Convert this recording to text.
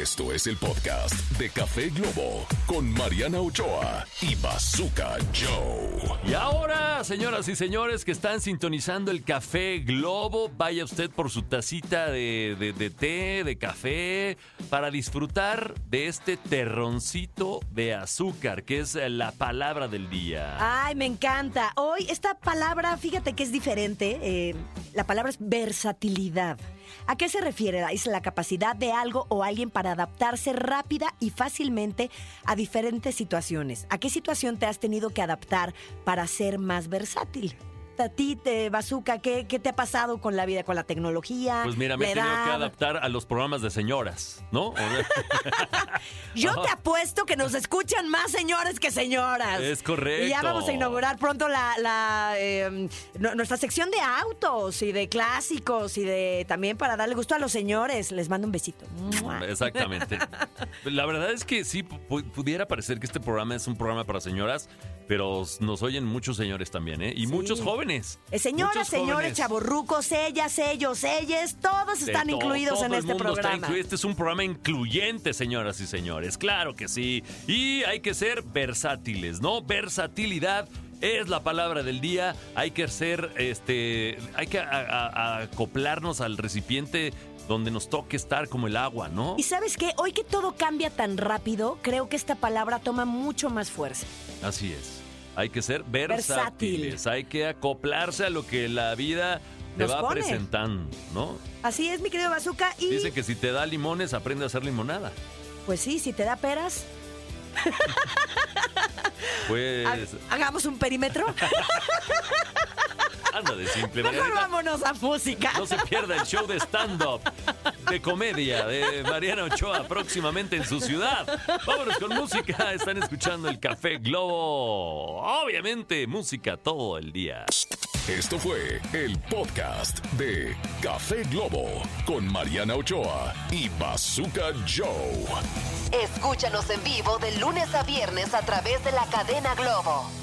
Esto es el podcast de Café Globo con Mariana Ochoa y Bazooka Joe. Y ahora, señoras y señores que están sintonizando el Café Globo, vaya usted por su tacita de, de- de té, de café, para disfrutar de este terroncito de azúcar, que es la palabra del día. Ay, me encanta. Hoy esta palabra, fíjate que es diferente. eh, la palabra es versatilidad. ¿A qué se refiere? Es la capacidad de algo o alguien para adaptarse rápida y fácilmente a diferentes situaciones. ¿A qué situación te has tenido que adaptar para ser más versátil? A ti, te, Bazooka, ¿qué, ¿qué te ha pasado con la vida, con la tecnología? Pues mira, me he tenido que adaptar a los programas de señoras, ¿no? Yo te apuesto que nos escuchan más señores que señoras. Es correcto. Y ya vamos a inaugurar pronto la, la, eh, nu- nuestra sección de autos y de clásicos y de también para darle gusto a los señores. Les mando un besito. Exactamente. La verdad es que sí, pu- pudiera parecer que este programa es un programa para señoras, pero nos oyen muchos señores también, ¿eh? Y Sí. muchos jóvenes. Eh, Señoras, señores, jóvenes. chaborrucos, ellas, ellos, ellas, todos De están todo, incluidos todo en el este mundo está programa. incluido. Este es un programa incluyente, señoras y señores. Claro que sí. Y hay que ser versátiles, ¿no? Versatilidad es la palabra del día. Hay que ser, este, hay que a- a- a acoplarnos al recipiente donde nos toque estar como el agua, ¿no? Y sabes qué, hoy que todo cambia tan rápido, creo que esta palabra toma mucho más fuerza. Así es. Hay que ser Versátil. versátiles. Hay que acoplarse a lo que la vida te Nos va pone. presentando, ¿no? Así es, mi querido Bazooka. Y Dice que si te da limones, aprende a hacer limonada. pues sí, si te da peras, Pues, ha- hagamos un perímetro. anda de simple. Mejor vámonos a música. No se pierda el show de stand-up, de comedia de Mariana Ochoa próximamente en su ciudad. Vámonos con música. Están escuchando el Café Globo. Obviamente, música todo el día. Esto fue el podcast de Café Globo con Mariana Ochoa y Bazooka Joe. Escúchanos en vivo de lunes a viernes a través de la cadena Globo.